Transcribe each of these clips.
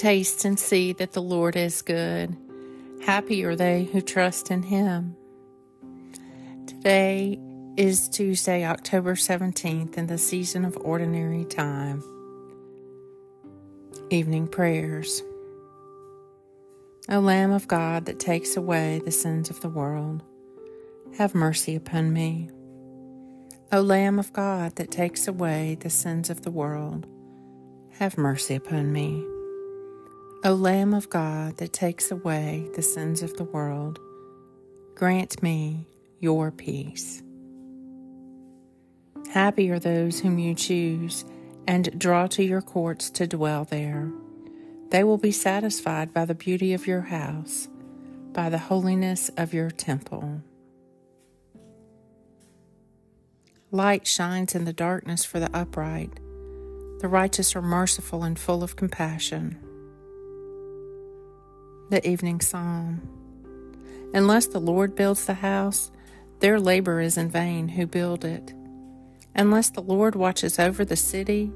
Taste and see that the Lord is good. Happy are they who trust in him. Today is Tuesday, October 17th, in the season of ordinary time. Evening prayers. O Lamb of God that takes away the sins of the world, have mercy upon me. O Lamb of God that takes away the sins of the world, have mercy upon me. O Lamb of God that takes away the sins of the world, grant me your peace. Happy are those whom you choose and draw to your courts to dwell there. They will be satisfied by the beauty of your house, by the holiness of your temple. Light shines in the darkness for the upright. The righteous are merciful and full of compassion. The Evening Psalm Unless the Lord builds the house, their labor is in vain who build it. Unless the Lord watches over the city,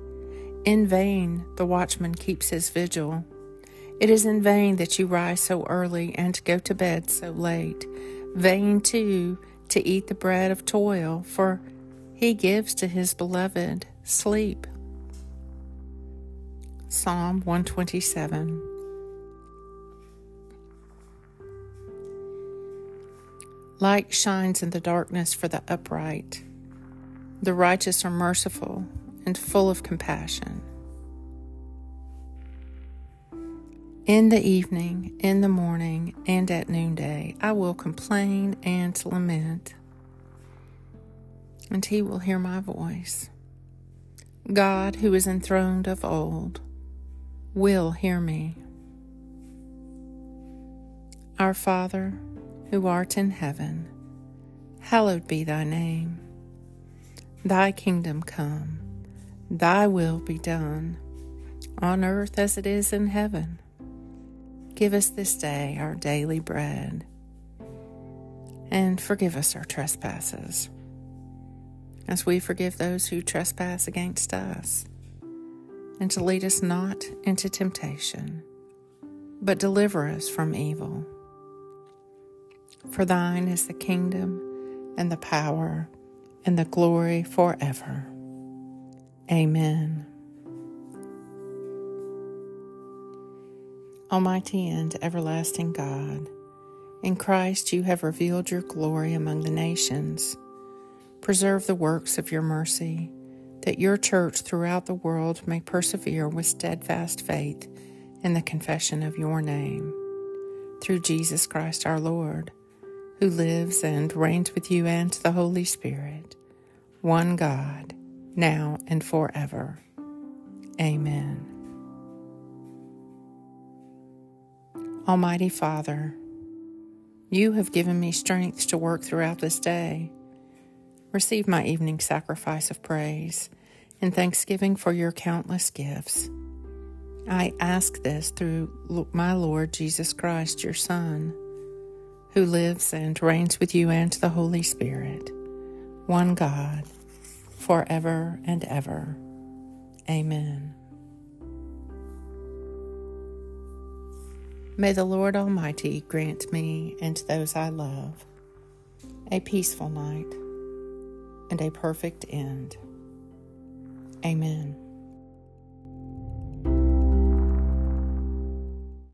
in vain the watchman keeps his vigil. It is in vain that you rise so early and go to bed so late. Vain, too, to eat the bread of toil, for he gives to his beloved sleep. Psalm 127 Light shines in the darkness for the upright. The righteous are merciful and full of compassion. In the evening, in the morning, and at noonday, I will complain and lament and he will hear my voice. God, who is enthroned of old, will hear me. Our Father, who art in heaven, hallowed be thy name. Thy kingdom come, thy will be done, on earth as it is in heaven. Give us this day our daily bread, and forgive us our trespasses as we forgive those who trespass against us. And to lead us not into temptation, but deliver us from evil. For thine is the kingdom, and the power, and the glory forever. Amen. Almighty and everlasting God, in Christ you have revealed your glory among the nations. Preserve the works of your mercy, that your church throughout the world may persevere with steadfast faith in the confession of your name. Through Jesus Christ our Lord, who lives and reigns with you and the Holy Spirit, one God, now and forever. Amen. Almighty Father, you have given me strength to work throughout this day receive my evening sacrifice of praise and thanksgiving for your countless gifts. I ask this through my Lord Jesus Christ, your Son, who lives and reigns with you and the Holy Spirit, one God, forever and ever. Amen. May the Lord Almighty grant me and those I love a peaceful night and a perfect end. Amen.